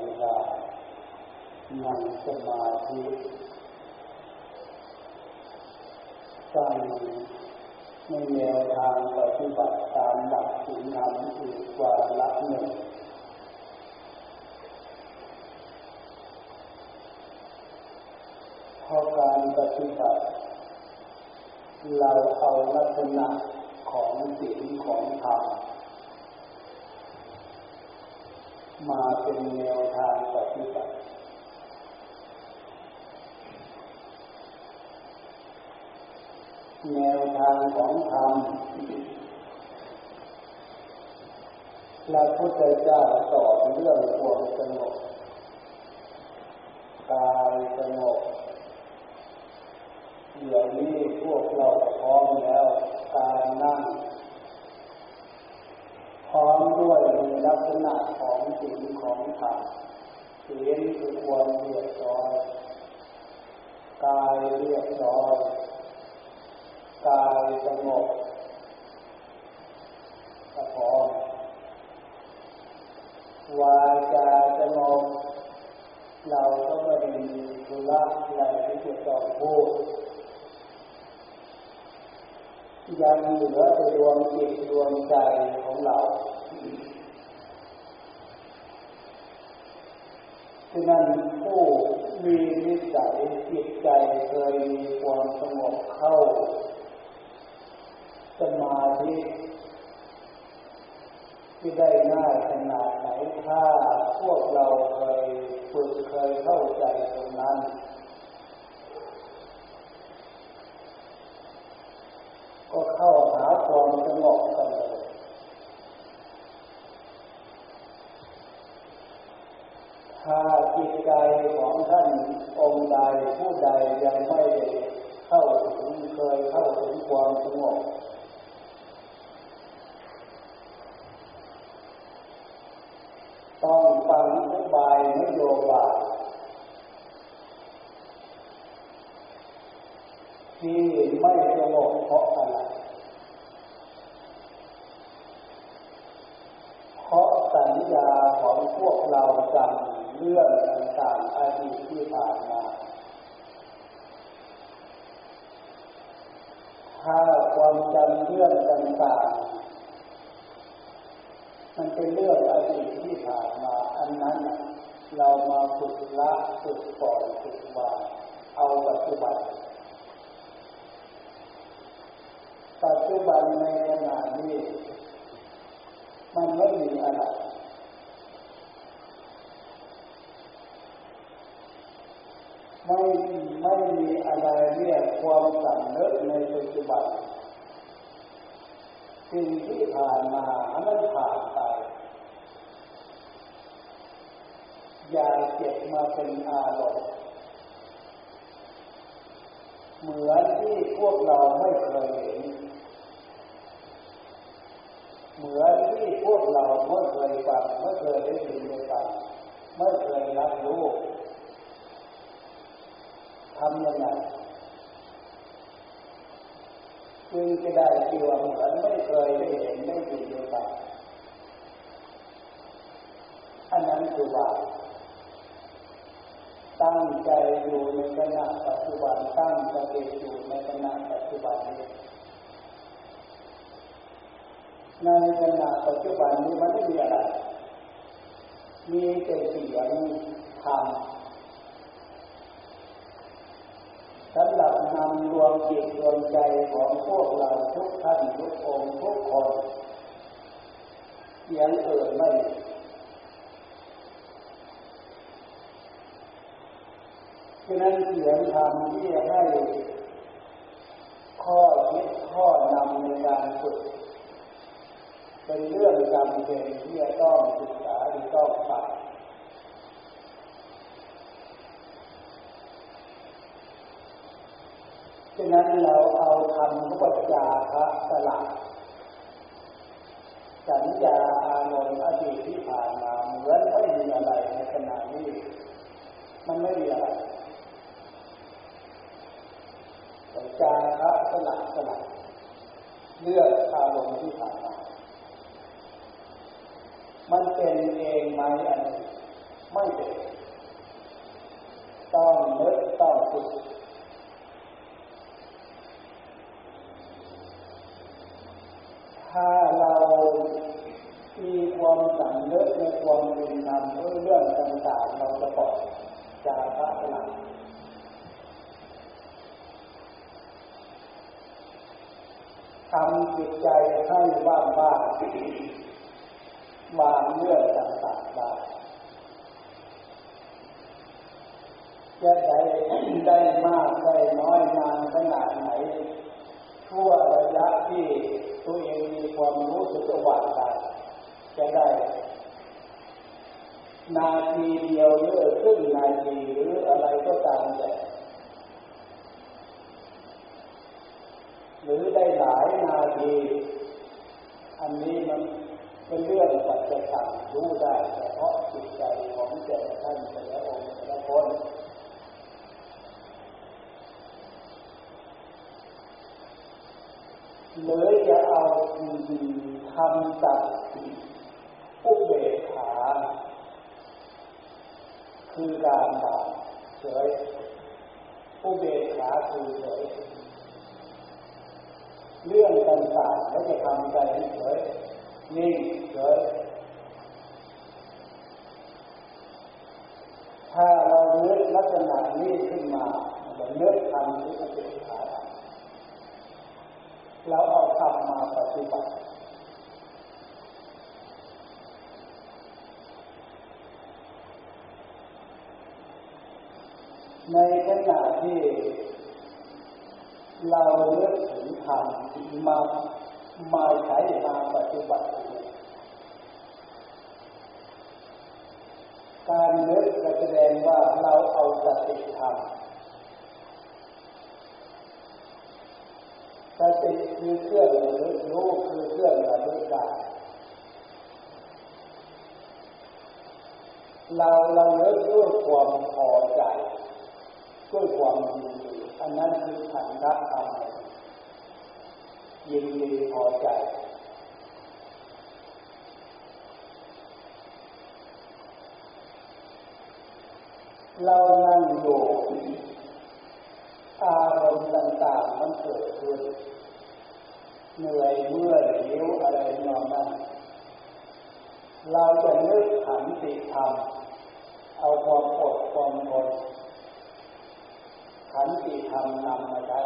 เวลานั่งสมาธิสร้างในแนวทางปฏิบัติตามหลักศีลธรรมอีกกว่าละหนึ่งเพราะการปฏิบัติเราเอาลักษณะของศีลของธรรม มาเป็นแนวทางปฏิบัติแนวทางของธรรมพระพุทธเจ้าสอนเรื่องความสงบกายสงบเดี๋ยวนี้พวกเราพร้อมแล้วการนั่งพร้อมด้วย ลักษณะของสิ่งของธรรมศีลคือความเรียบร้อยกายเรียบร้อยกายสงบกระพอมวาจาสงบเราก็ไม่ได้มีธุระอะไรที่จะต้องพูดยังเหลือแต่ดวงจิตดวงใจของเราะนั้นผู้มีนิสัยจิตใจเคยมีความสงบเข้า สมาธิที่ได้ง่ายขนาดไหนถ้าพวกเราเคยฝึกเคยเข้าใจตรงนั้น ก็เข้าหาความสงบกันเลยถ้า จิตใจของท่านองค์ใดผู้ใดยังไม่เข้าถึงเคยเข้าถึงความสงบต้องฟังอธิบายนโยบายที่ไม่สงบเพราะอะไรเพราะสัญญาของพวกเราจำ เรื่องต่างๆอดีตที่ผ่านมา ถ้าความจำเรื่องต่างๆ มันเป็นเรื่องอดีตที่ผ่านมา อันนั้นเรามาฝึกละฝึกปล่อยฝึกวางเอาปัจจุบัน ปัจจุบันในขณะนี้มันไม่มีอะไร ไม่ไม่มีอะไรเรียกความสำนึกในปัจจุบันสิ่งที่ผ่านมามันผ่านไป อย่าเก็บมาเป็นอารมณ์เหมือนที่พวกเราไม่เคยเห็น เหมือนที่พวกเราไม่เคยฟังไม่เคยได้ยินได้ฟังไม่เคยรับรู้ ทำยังไงจึงจะได้ที่ว่าเหมือนไม่เคยได้เห็นได้ยินได้ฟังอันนั้นคือว่าตั้งใจอยู่ในขณะปัจจุบันตั้งสติอยู่ในขณะปัจจุบันนี้ในขณะปัจจุบันนี้มันไม่มีอะไรมีแต่เสียงธรรม สำหรับนำรวมจิตรวมใจของพวกเราทุกท่านทุกองค์ทุกคนเสียงเอ่ยไม่ฉะนั้นเสียงธรรมที่ให้ข้อคิดข้อนำในการฝึกเป็นเรื่องจำเป็นที่จะต้องศึกษาหรือต้องฟัง ฉะนั้นเราเอาคำพุทธจาระสลักสัญญาอารมณ์อดีตที่ผ่านมาเหมือนไม่มีอะไรในขณะนี้ มันไม่มีอะไรสัญญาระสลักสลักเรื่องอารมณ์ที่ผ่านมามันเป็นเองไหมอันนี้ไม่เป็นต้องนึกต้องฝึก ถ้าเรามีความสำนึกในความเป็นธรรมเรื่องต่างๆเราจะปลอยจากพระหลังทำจิตใจให้ว่างบ้างวางเรื่องต่างๆได้จะได้ได้มากได้น้อยนานขนาดไหนทั่วระยะที่ ตัวเองมีความรู้สึกว่าได้จะได้นาทีเดียวหรือครึ่งนาทีหรืออะไรก็ตามแต่หรือได้หลายนาที อันนี้มันเป็นเรื่องปัจจัยรู้ได้เฉพาะจิตใจของแต่ละท่านแต่ละองค์แต่ละคน หรือจะเอาทำจากอุเบกขาคือการบเฉยอุเบกขาคือเฉยเรื่องต่างๆแล้วจะทำใจเฉยนิ่งเฉยถ้าเราเลือลักษณะนี้ขึ้นมาเราเลือทำที่อุเบกขา เราเอาทำมาปฏิบัติ ในขณะที่เราเลือกถึงธรรมมามาใช้มาปฏิบัติ การนึกก็แสดงว่าเราเอาสติธรรม สติคือเครื่องระลึกรู้คือเครื่องระลึกได้เราเราเลิกด้วยความพอใจด้วยความยินดีอันนั้นคือขันธ์ธรรมยินดีพอใจ เรานั่งอยู่ อารมณ์ต่างๆมันเกิดขึ้นเหนื่อยเมื่อยหิวอะไรนอนนั่นเราจะนึกขันติธรรมเอาความอดความทนขันติธรรมนำมาใช้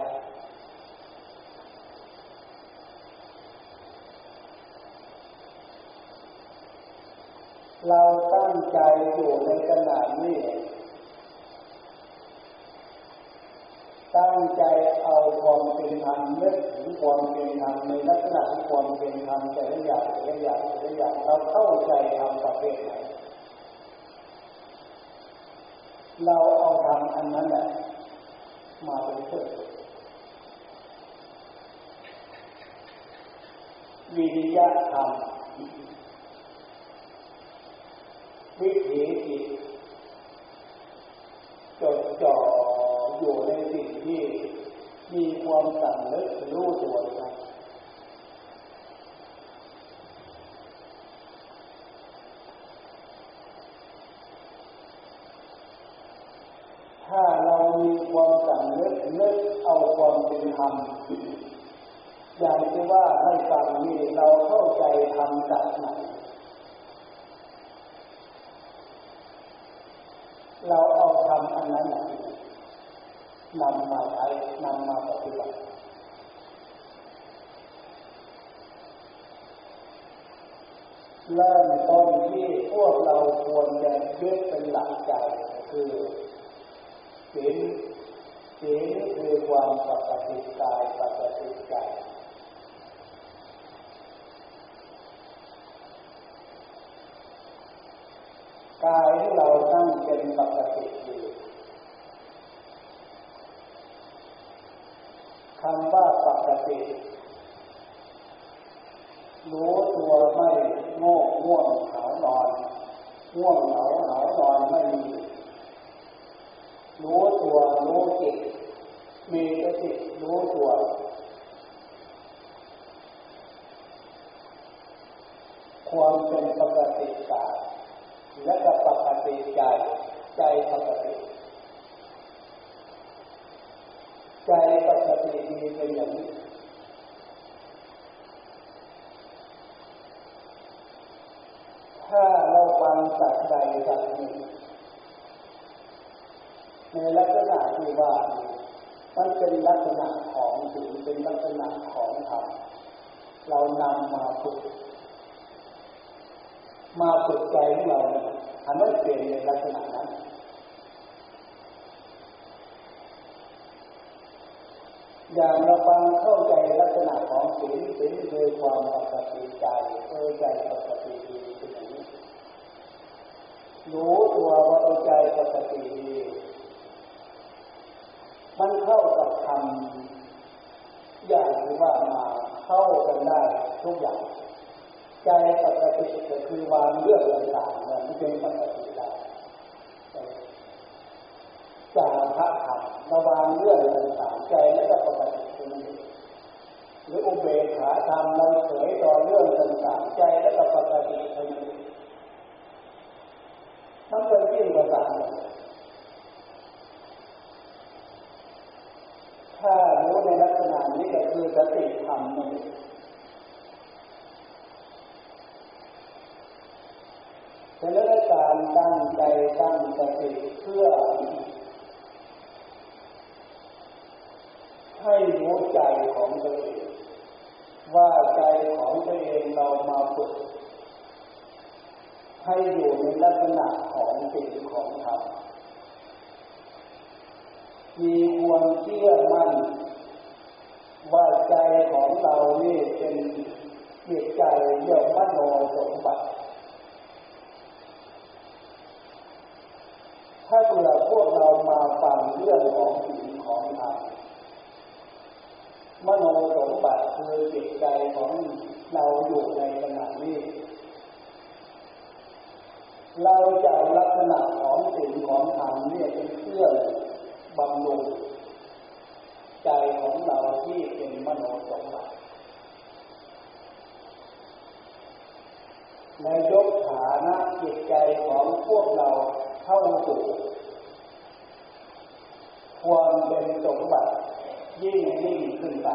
เราตั้งใจอยู่ในขณะนี้ ตั้งใจเอาความเป็นธรรมนึกถึงความเป็นธรรมในลักษณะของความเป็นธรรมแต่ละอย่างแต่ละอย่างแต่ละอย่างเราเข้าใจธรรมประเภทไหนเราเอาธรรมอันนั้นแหละมาเป็นเครื่องวิริยะธรรมวิถีจิตจดจ่ออยู่ในสิ่งที่ มีความสั่งนึกรู้ตัวครับถ้าเรามีความสั่งนึกนึกเอาความเป็นธรรมอย่างที่ว่าให้ฟังนี้เราเข้าใจธรรมจากไหนเราเอาทำอันนั้น นำมาใช้นำมาปฏิบัติเริ่มต้นที่พวกเราควรจะยึดเป็นหลักใจคือศีลศีลคือความปกติกายปกติใจกายที่เราตั้งเป็นปกติอยู่ คำว่าปกติรู้ตัวไม่โง่ง่วงหาวนอนง่วงเหงาหานอนไม่มีรู้ตัวรู้จิตมีสติรู้ตัวความเป็นปกติกายและก็ปกติใจใจปกติใจปกติ มีเป็นอย่างนี้ถ้าเราฟังสัตว์ใดสัตว์หนึ่งในลักษณะที่ว่ามันเป็นลักษณะของสิ่งเป็นลักษณะของธรรมเรานำมาฝึกมาฝึกใจของเราทำให้เปลี่ยนในลักษณะนั้น อย่างเราฟังเข้าใจลักษณะของสิ่งสิ่งคือความปกติใจเออใจปกติดีเป็นอย่างนี้รู้ตัวว่าใจปกติดีมันเข้ากับธรรมอย่างที่ว่ามาเข้ากันได้ทุกอย่าง ใจปกติก็คือวางเรื่องต่างๆเนี่ยมันเป็นปกติได้จากพระธ ระวางเรื่องต่างๆใจแล้วก็ปกติตรงนี้หรืออุเบกขาธรรมเราเฉยต่อเรื่องต่างๆใจแล้วก็ปกติตรงนี้มันเป็นที่ประสานถ้ารู้ในลักษณะนี้ก็คือสติธรรมนั่นเองฉะนั้นการตั้งใจตั้งสติเพื่อ ให้รู้ ใจของตัวเอง ว่าใจของตัวเองเรามาฝึกให้อยู่ในลักษณะของสิ่งของธรรมมีควรเชื่อมั่น ว่าใจของเรานี่เป็นจิตใจเรียกมโนสมบัติ ถ้าเผื่อพวกเรามาฟังเรื่องของสิ่งของธรรมมโนสม บัติคือจิตใจของเราอยู่ในขณะนี้ เราจะลักษณะของสิ่งของธรรมเนี่ยเป็นเครื่องบำรุงใจของเราที่เป็นมโนสมบัติในยกฐานะจิตใจของพวกเราเข้าสู่ความเป็นสมบัติยิ่งยิ่งขึ้นไป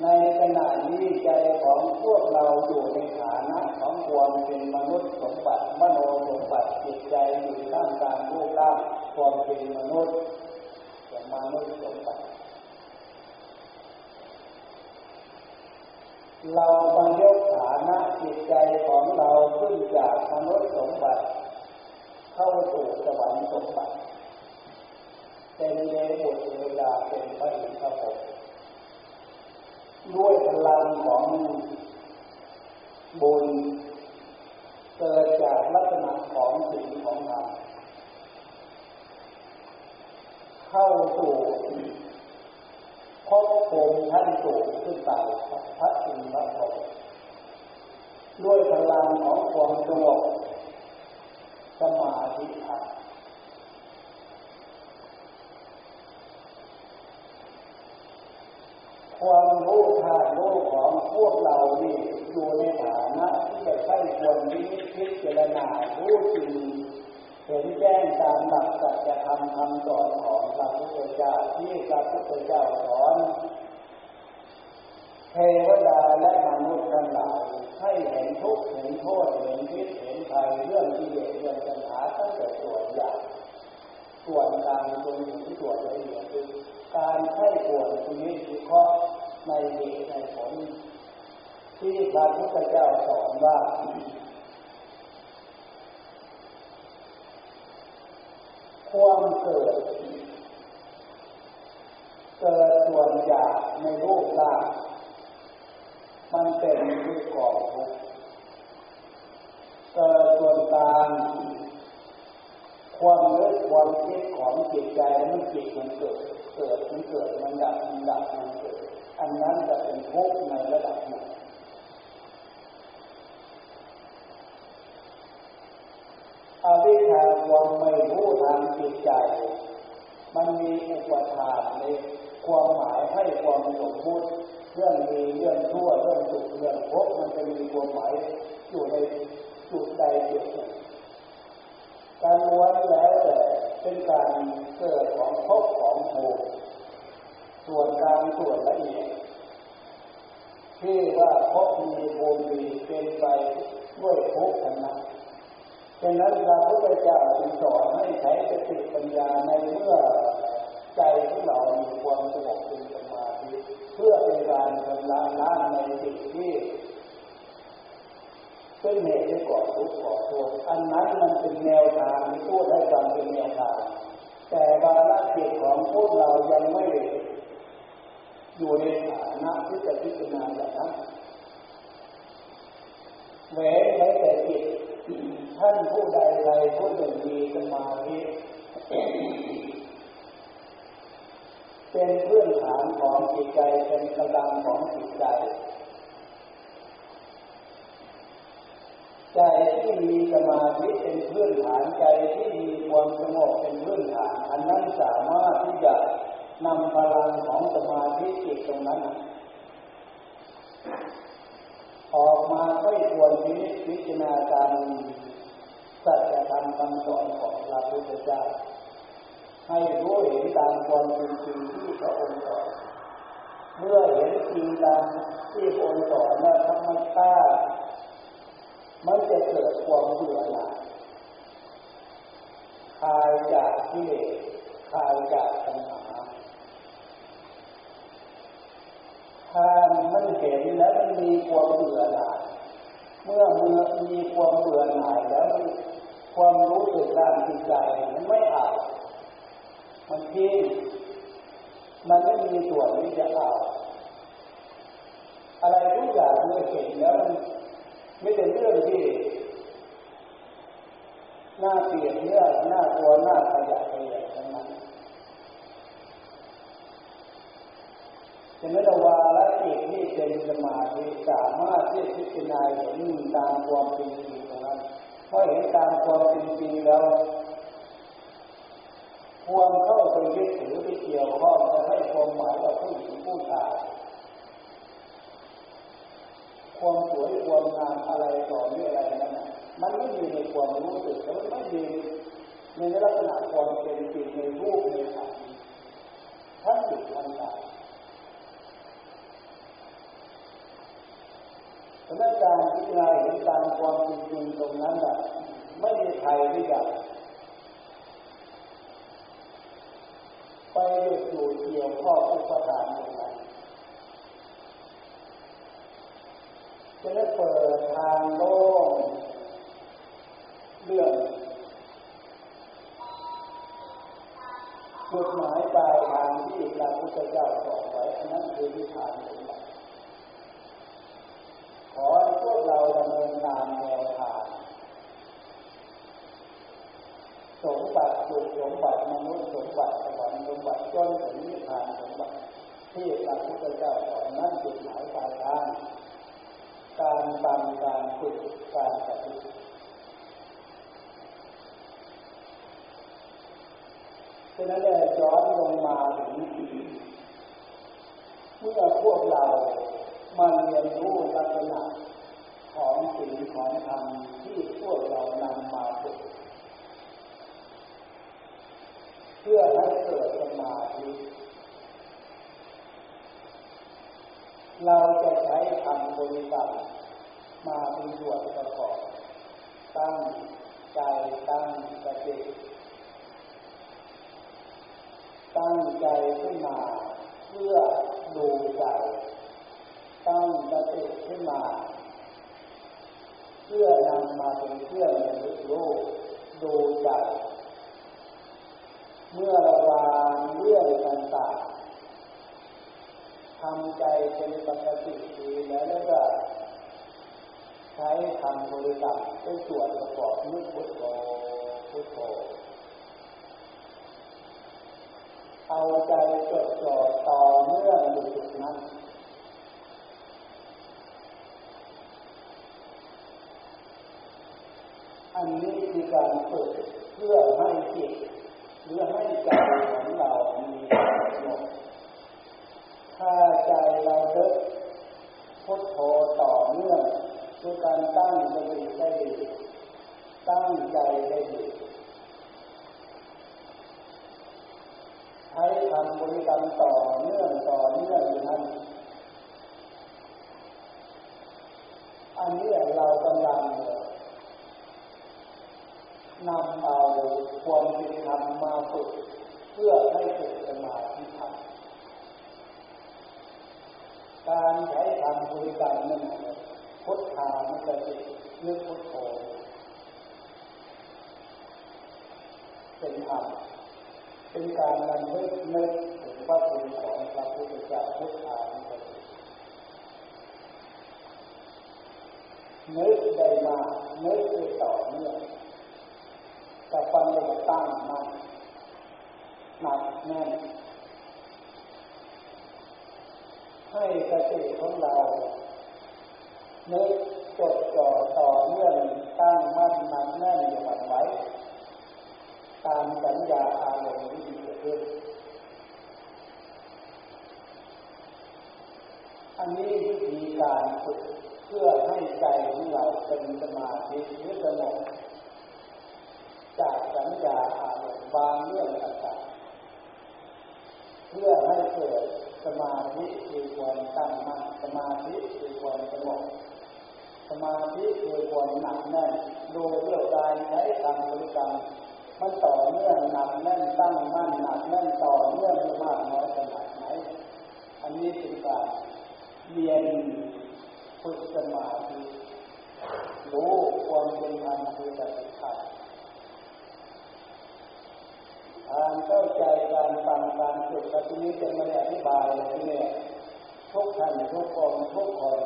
ในขณะนี้ใจของพวกเราอยู่ในฐานะของความเป็นมนุษย์สมบัติมโนสมบัติจิตใจอยู่ท่ามกลางรูปร่างความเป็นมนุษย์เป็นมนุษย์สมบัติเราบังยกฐานะจิตใจของเราขึ้นจากมนุษย์สมบัติ เข้าสู่สวรรค์สมบัติเป็นเลบุตรเวลาเป็นพระอินทร์ ด้วยพลังของบุญเกิดจากลักษณะของสิ่งของธรรมเข้าสู่พบภูมิท่านสูงขึ้นไปพระอินทร์ภพด้วยพลังของความสงบสมาธิธรรม ความรู้ทางรู้ของพวกเรานี่อยู่ในฐานะที่จะใช้ควรวิพิจารณารู้จริงเห็นแจ้งตามหลักสัจธรรมคำสอนของพระพุทธเจ้าที่พระพุทธเจ้าสอนเทวดาและมนุษย์ทั้งหลายให้เห็นทุกข์เห็นโทษเห็นพิษเห็นภัยเรื่องที่เเรื่องปัญหาตั้งแต่ส่วนใหญ่ส่วนกลางจนถึงส่วนละเอียดคือการใช้ควรชีวิตวิเคราะห์ ในเหตุในผลที่พระพุทธเจ้าสอนว่าความเกิดเกิดส่วนใหญ่ในรูปร่างมันเป็นรูปก่อทุกเกิดส่วนกลางความนึกความคิดของจิตใจมันจิตมันเกิด เกิดมันเกิดมันดับมันดับมันเกิด อันนั้นจะเป็นทุกข์ในระดับหนึ่งอวิชชาความไม่รู้ทางจิตใจ มันมีอุปทานในความหมายให้ความสมมุติเรื่องดีเรื่องชั่วเรื่องสุขเรื่องภพมันจะมีความหมายอยู่ในจุดใดจุดหนึ่งการล้วนแล้วแต่เป็นการเกิดของภพของภูมิ ส่วนกลางส่วนละเอียดที่ว่าภพมีภูมิมีเป็นไปด้วยภพนั้นฉะนั้นพระพุทธเจ้าจึงสอนให้ใช้สติปัญญาในเมื่อใจของเรามีความสงบเป็นสมาธิเพื่อเป็นการชำระล้างในสิ่งที่เป็นเหตุให้ก่อทุกข์ก่อโทษอันนั้นมันเป็นแนวทางที่พูดให้ฟังเป็นแนวทางแต่บาลจิตของพวกเรายังไม่ อยู่ในฐานะที่จะพิจารณาอย่างนั้นแหวนไว้แต่จิตท่านผู้ใดใดผู้หนึ่งมีสมาธิเป็นพื้นฐานของจิตใจเป็นกำลังของจิตใจ ใจที่มีสมาธิเป็นพื้นฐานใจที่มีความสงบเป็นพื้นฐาน อันนั้นสามารถที่จะ นำพลังของสมาธิจิตตรงนั้น ออกมาให้ควรพิจารณาตามสัจธรรมคำสอนของพระพุทธเจ้าให้รู้เห็นตามความเป็นจริงที่พระองค์สอนเมื่อเห็นจริงตามที่พระองค์สอนแล้วธรรมชาติมันจะเกิดความเบื่อหน่ายคลายจากที่เลสคลายจากปัญหาถ้ามันเห็นแล้วมันมีความเบื่อหน่าย เมื่อเมื่อมีความเบื่อหน่ายแล้วความรู้สึกด้านจิตใจมันไม่เอามันทิ้งมันไม่มีส่วนที่จะเอาอะไรทุกอย่างเมื่อเห็นแล้วมันไม่เป็นเรื่องที่น่าเปลี่ยนเนื้อหน้าตัวหน้าขยะขยะทั้งนั้นฉะนั้นวาระจิตที่ เป็นสมาธิสามารถที่พิจารณาเห็นตามความเป็นจริงตรงนั้นเพราะเห็นตามความเป็นจริงแล้วควรเข้าไปยึดถือไปเกี่ยวข้องจะให้ความหมายว่าผู้หญิงผู้ชายความสวยความงามอะไรต่อเนื่องอะไรนั้นมันไม่มีในความรู้สึกมันไม่มีในลักษณะความเป็นจริงในรูปในธรรมทั้งจิตทั้งกายเพราะนั้นการพิจารณาเห็นตามความจริงตรงนั้นอะไม่มีใครที่จะไปอยู่เกี่ยวข้องอุปทานอย่างไรจะได้เปิดทางโล่งเรื่องจุดหมายปลายทางที่พระพุทธเจ้าบอกไว้อันนั้นคือวิธานสมบัติขอให้พวกเราดำเนินตามแนวทาง สมบัติสุขสมบัติมนุษย์สมบัติสวรรค์สมบัติจนถึงนิพพานสมบัติที่พระพุทธเจ้าสอนนั่นจุดหมายปลายทางการทำการฝึกการปฏิบัติฉะนั้นเลยย้อนลงมาถึงเมื่อพวกเรามาเรียนรู้ลักษณะของสิ่งของธรรมที่พวกเรานำมาฝึก เพื่อให้เกิดสมาธิเราจะใช้คำบริกรรมมาเป็นส่วนประกอบตั้งใจตั้งสติตั้งใจขึ้นมาเพื่อดูใจตั้งสติขึ้นมาเพื่อนำมาเป็นเครื่องระลึกรู้ดูใจ เมื่อระวางเรื่องต่างๆทำใจเป็นปกติดีแล้วแล้วก็ใช้คำบริกรรมเป็นส่วนประกอบนึกพุทโธพุทโธเอาใจจดจ่อต่อเนื่องอยู่จุดนั้นอันนี้คือการฝึกเพื่อให้จิต หรือให้ใจของเรามีความสงบถ้าใจเราเลิกพุทโธต่อเนื่องด้วยการตั้งสติได้ดีใจได้ดีให้ทำบริกรรมต่อเนื่องต่อเนื่องอยู่นั้นอันนี้เรากำลัง นำเอาความเป็นธรรมมาฝึกเพื่อให้เกิดสมาธิธรรมการใช้ธรรมบริกรรมนั่นพุทธานุสตินึกพุทโธเป็นธรรมเป็นการนำนึกนึกถึงพระคุณของพระพุทธเจ้าพุทธานุสตินึกได้มานึกได้ต่อเนื่อง แต่ความเป็นตั้งมั่นหนักแน่นให้สติของเรานึกจดจ่อต่อเนื่องตั้งมั่นหนักแน่นอยู่มันไว้ ตามสัญญาอารมณ์ที่เกิดขึ้นอันนี้วิธีการฝึกเพื่อให้ใจของเราเป็นสมาธิหรือสงบ จากสัญญาอารมณ์บางเรื่องต่างๆเพื่อให้เกิดสมาธิคือความตั้งมั่นสมาธิคือความสงบสมาธิคือความหนักแน่นโดยเรื่องการใช้ทำบริกรรมมันต่อเนื่องหนักแน่นตั้งมั่นหนักแน่นต่อเนื่องมากน้อยขนาดไหนอันนี้เป็นการเรียนฝึกสมาธิรู้ความเป็นธรรมคือสติธร รมการเข้าใจการฟังการฝึกที่นี้จะไม่อธิบายเลยเนี่ยทุกท่านทุกคนทุกคน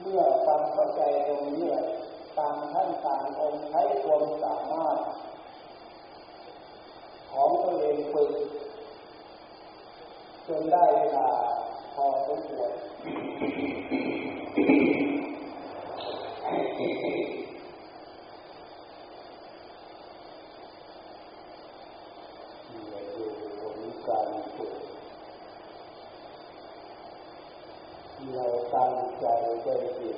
เมื่อฟังเข้าใจตรงนี้ต่างท่านต่างองค์ใช้ความสามารถ ของตัวเองฝึกจนได้เวลาพอสมควรการ เราตั้งใจได้ดี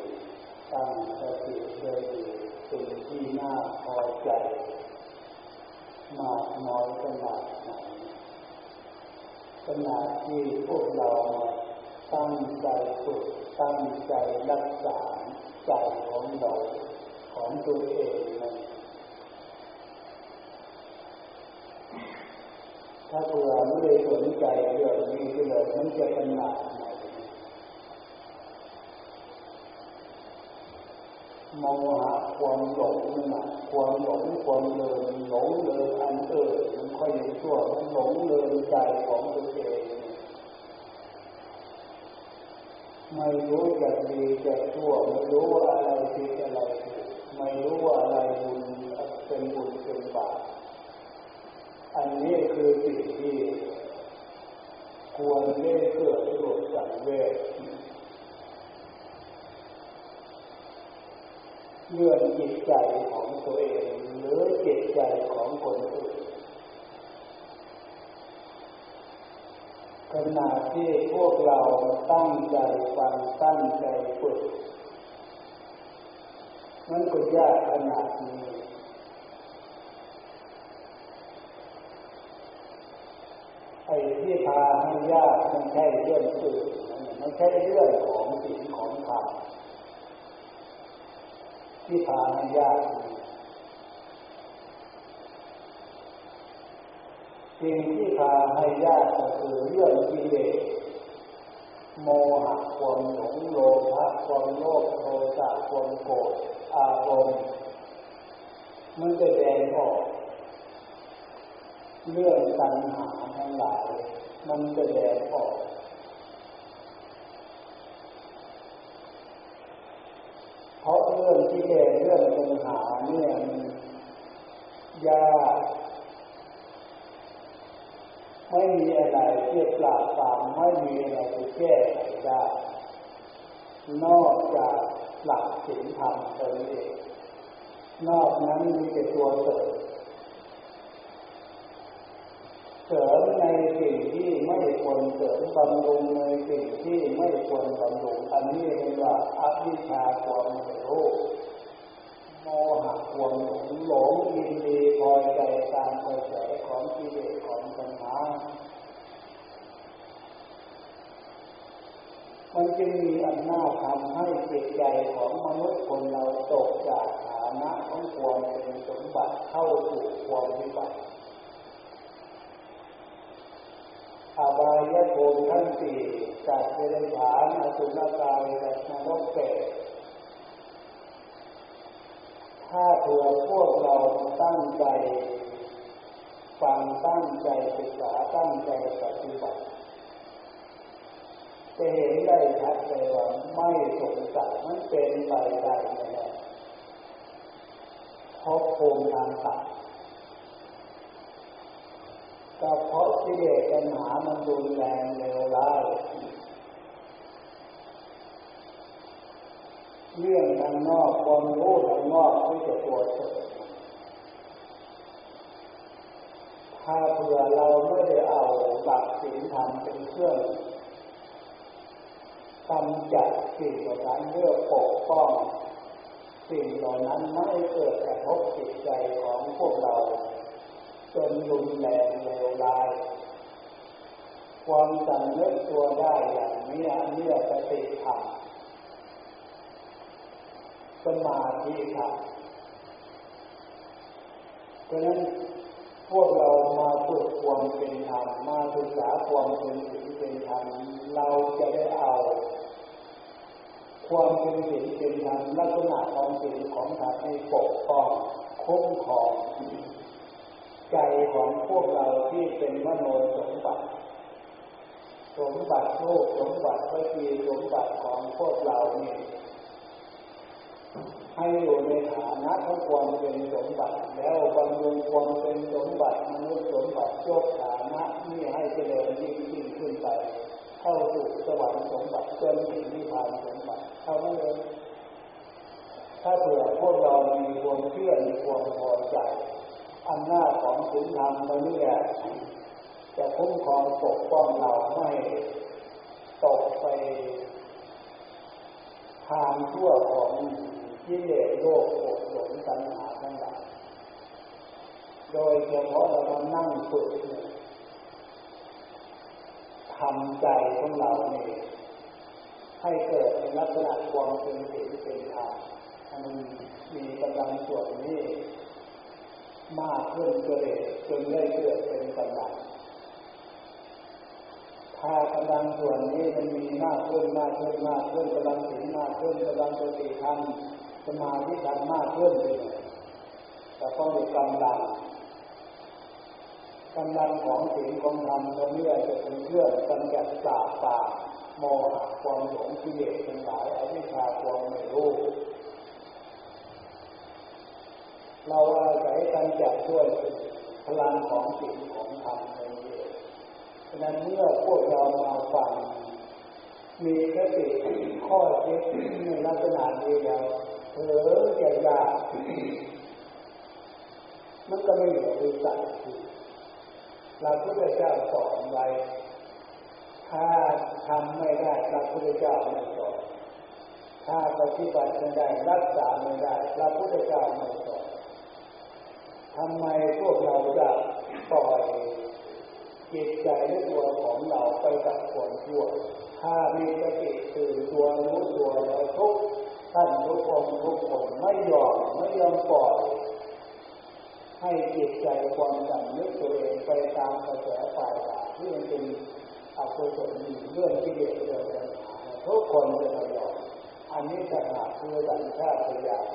ตั้งสติได้ดีเป็นที่น่าพอใจ มากน้อยขนาดไหนขนาดที่พวกเราตั้งใจฝึกตั้งใจรักษาใจของเราของตัวเองนะถ้าเผื่อไม่ได้สนใจเรื่องนี้เลยมันจะขนาดไหน โมหะความหลงนั่นนะความหลงความเลินหลงเลินอันเออมันค่อยชั่วมันหลงเลินใจของตัวเองไม่รู้จะดีจะชั่วไม่รู้ว่าอะไรผิดอะไรถูกไม่รู้ว่าอะไรบุญเป็นบุญเป็นบาปอันนี้คือสิ่งที่ควรเล่นเกิดสลดสังเวช เรื่องจิตใจของตัวเองหรือจิตใจของคนอื่นขณะที่พวกเราตั้งใจฟังตั้งใจฝึกมันก็ยากขนาดนี้ไอ้ที่พาให้ยากมันใช่เรื่องอื่นมันใช่เรื่องของศีลของธรรม ที่พาให้ยากสิ่งที่พาให้ยากก็คือเรื่องกิเลสโมหะความหลงโลภะความโลภโทสะความโกรธอารมณ์มันจะแดงออก เรื่องตัณหาทั้งหลาย มันจะแดงออก เพ เรื่องที่แดงเรื่องตัณหาเนี่ยมันยากไม่มีอะไรที่ปราบปรามไม่มีอะไรที่แก้ไขได้นอกจากหลักศีลธรรมตัวเองนอกนั้นมีแต่ตัวเสริมเสริม ในสิ่งที่ไม่ควรเสริมบำรุงในสิ่งที่ไม่ควรบำรุงอันนี้เรียกว่าอวิชาความไม่รู้โมหะความหลงหลงยินดีพอใจตามกระแสของกิเลสของปัญหามันจึงมีอำนาจทำให้จิตใจของมนุษย์คนเราตกจากฐานะของความเป็นสมบัติเข้าสู่ความวิบัติ อบายภูมิทั้งสี่จากเดรัจฉานอสุรกายและนรกเปรตถ้าเผื่อพวกเราตั้งใจฟังตั้งใจศึกษาตั้งใจปฏิบัติจะเห็นได้ชัดเลยว่าไม่สงสัยมันเป็นไปได้ไม่ได้เพราะภูมิทางตัด ก็เพราะกิเลสปัญหามันรุนแรงเร็วร้ายเรื่องทางนอกความรู้ทางนอกที่จะตัวเถิดถ้าเผื่อเราไม่ได้เอาหลักศีลธรรมเป็นเครื่องกำจัดสิ่งเหล่านั้นเพื่อปกป้องสิ่งเหล่านั้นไม่เกิดกระทบจิตใจของพวกเรา จนรุนแรงเลวร้ายความสำนึกตัวได้อย่างนี้เนี่ยสติธรรมสมาธิธรรมเพราะนั้นพวกเรามาฝึกความเป็นธรรมมาศึกษาความเป็นศีลเป็นธรรมเราจะได้เอา ความเป็นศีลเป็นธรรมลักษณะของศีลของธรรมให้ปกป้องคุ้มครอง ใจของพวกเราที่เป็นมโนสมบัติ สมบัติโลกสมบัติพระจีสมบัติของพวกเราเนี่ยให้อยู่ในฐานะของความเป็นสมบัติ แล้วบำรุงความเป็นสมบัติมนุษย์สมบัติยกฐานะนี่ให้เจริญยิ่งยิ่งขึ้นไปเข้าสู่สวรรค์สมบัติจนถึงนิพพานสมบัติเท่านั้นเองถ้าเผื่อพวกเรามีความเชื่อมีความพอใจ อำนาจของศีลธรรมเราเนี่ยจะคุ้มครองปกป้องเราไม่ตกไปทางชั่วของกิเลสโลกโกรธหลงตัณหาทั้งหลายโดยเฉพาะเรามานั่งฝึกทำใจของเราเนี่ยให้เกิดในลักษณะความเป็นศีลเป็นธรรมมันมีกำลังส่วนนี้ มากขึ้นก็เลยจนได้เกิดเป็นกำลังถ้ากำลังส่วนนี้มันมีมากขึ้นมากขึ้นมากขึ้นกำลังสีมากขึ้นกำลังสติธรรมสมาธิธรรมมากขึ้นเลยแต่ต้องมีกำลังกำลังของศีลของธรรมตรงนี้จะเป็นเครื่องกำจัดสาบตาโมหะความหลงกิเลสทั้งหลายอวิชชาความไม่รู้ เราอาศัยการจัดด้วยพลังของสิ่งของธรรมในนี้ฉะนั้นเมื่อพวกเรามาฟังมีสติข้อคิดในลักษณะนี้แล้วเผลอจะยากมันก็ไม่เหลือวิสัยเราพุทธเจ้าสอนไว้ถ้าทำไม่ได้พระพุทธเจ้าไม่สอนถ้าปฏิบัติไม่ได้รักษาไม่ได้พระพุทธเจ้าไม่สอน ทำไมพวกเราจะปล่อยจิตใจและตัวของเราไปกับความชั่ว ถ้ามีสติตื่นตัวรู้ตัวแล้วทุกท่านทุกคนทุกคนไม่ยอมไม่ยอมปล่อยให้จิตใจความจำนึกตัวเองไปตามกระแสฝ่ายต่างที่มันเป็นอกุศลเรื่องที่เดียดเรื่องปัญหาทุกคนจะไม่ยอมอันนี้ต่างหาคือสัญชาตญาณ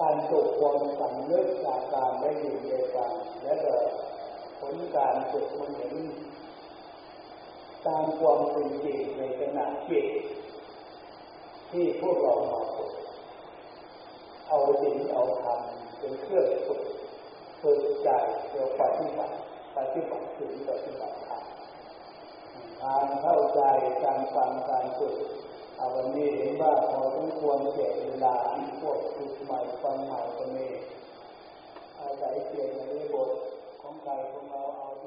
การตกความสำนึกจากการได้ยินได้ฟังและเก็ผลการฝึกมันเห็นตามความเป็นจริงในขณะจิตที่พวกเรามาฝึกเอาจริงเอาทำเป็นเครื่องฝึกฝึกใจเพื่อปฏิบัติปฏิบัติถึงปฏิบัติธรรมการเข้าใจการฟังการฝึก เอาวันนี้เห็นว่าพอทุกควรเก็บเวลาที่พวกฝึกใหม่ฟังใหม่ก็มีอาศัยเปลี่ยนในบทของใครของเราเอาท